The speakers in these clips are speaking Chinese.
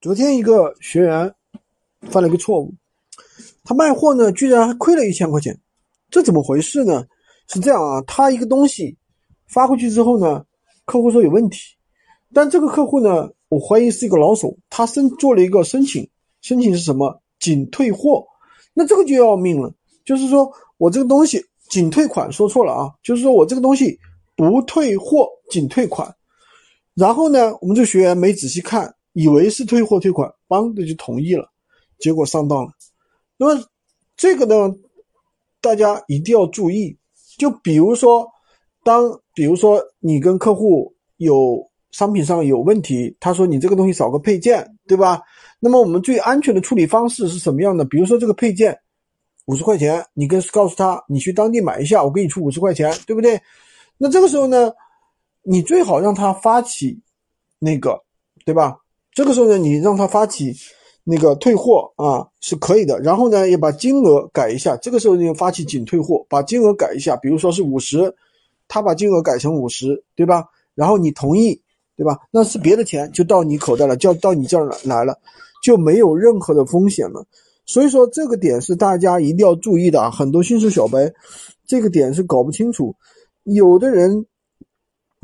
昨天一个学员犯了一个错误，他卖货呢，居然还亏了一千块钱，这怎么回事呢？是这样啊，他一个东西发过去之后呢，客户说有问题，但这个客户呢，我怀疑是一个老手，他申做了一个申请，申请是什么？仅退货，那这个就要命了，就是说我这个东西仅退款，说错了啊，就是说我这个东西不退货，仅退款，然后呢，我们这学员没仔细看。以为是退货退款，帮的就同意了，结果上当了。那么这个呢，大家一定要注意。就比如说，当比如说你跟客户有商品上有问题，他说你这个东西少个配件，对吧？那么我们最安全的处理方式是什么样的？比如说这个配件五十块钱，你跟告诉他，你去当地买一下，我给你出五十块钱，对不对？那这个时候呢，你最好让他发起那个，对吧？这个时候呢，你让他发起那个退货啊是可以的，然后呢，也把金额改一下。这个时候你发起仅退货，把金额改一下，比如说是五十，他把金额改成五十，对吧？然后你同意，对吧？那是别的钱就到你口袋了，就到你这儿来了，就没有任何的风险了。所以说这个点是大家一定要注意的啊！很多新手小白这个点是搞不清楚，有的人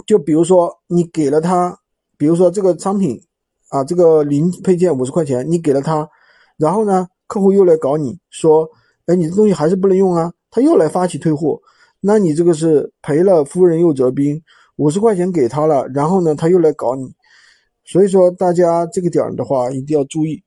就比如说你给了他，比如说这个商品。啊，这个零配件五十块钱，你给了他，然后呢，客户又来搞你说，哎，你这东西还是不能用啊，他又来发起退货，那你这个是赔了夫人又折兵，五十块钱给他了，然后呢，他又来搞你，所以说大家这个点儿的话一定要注意。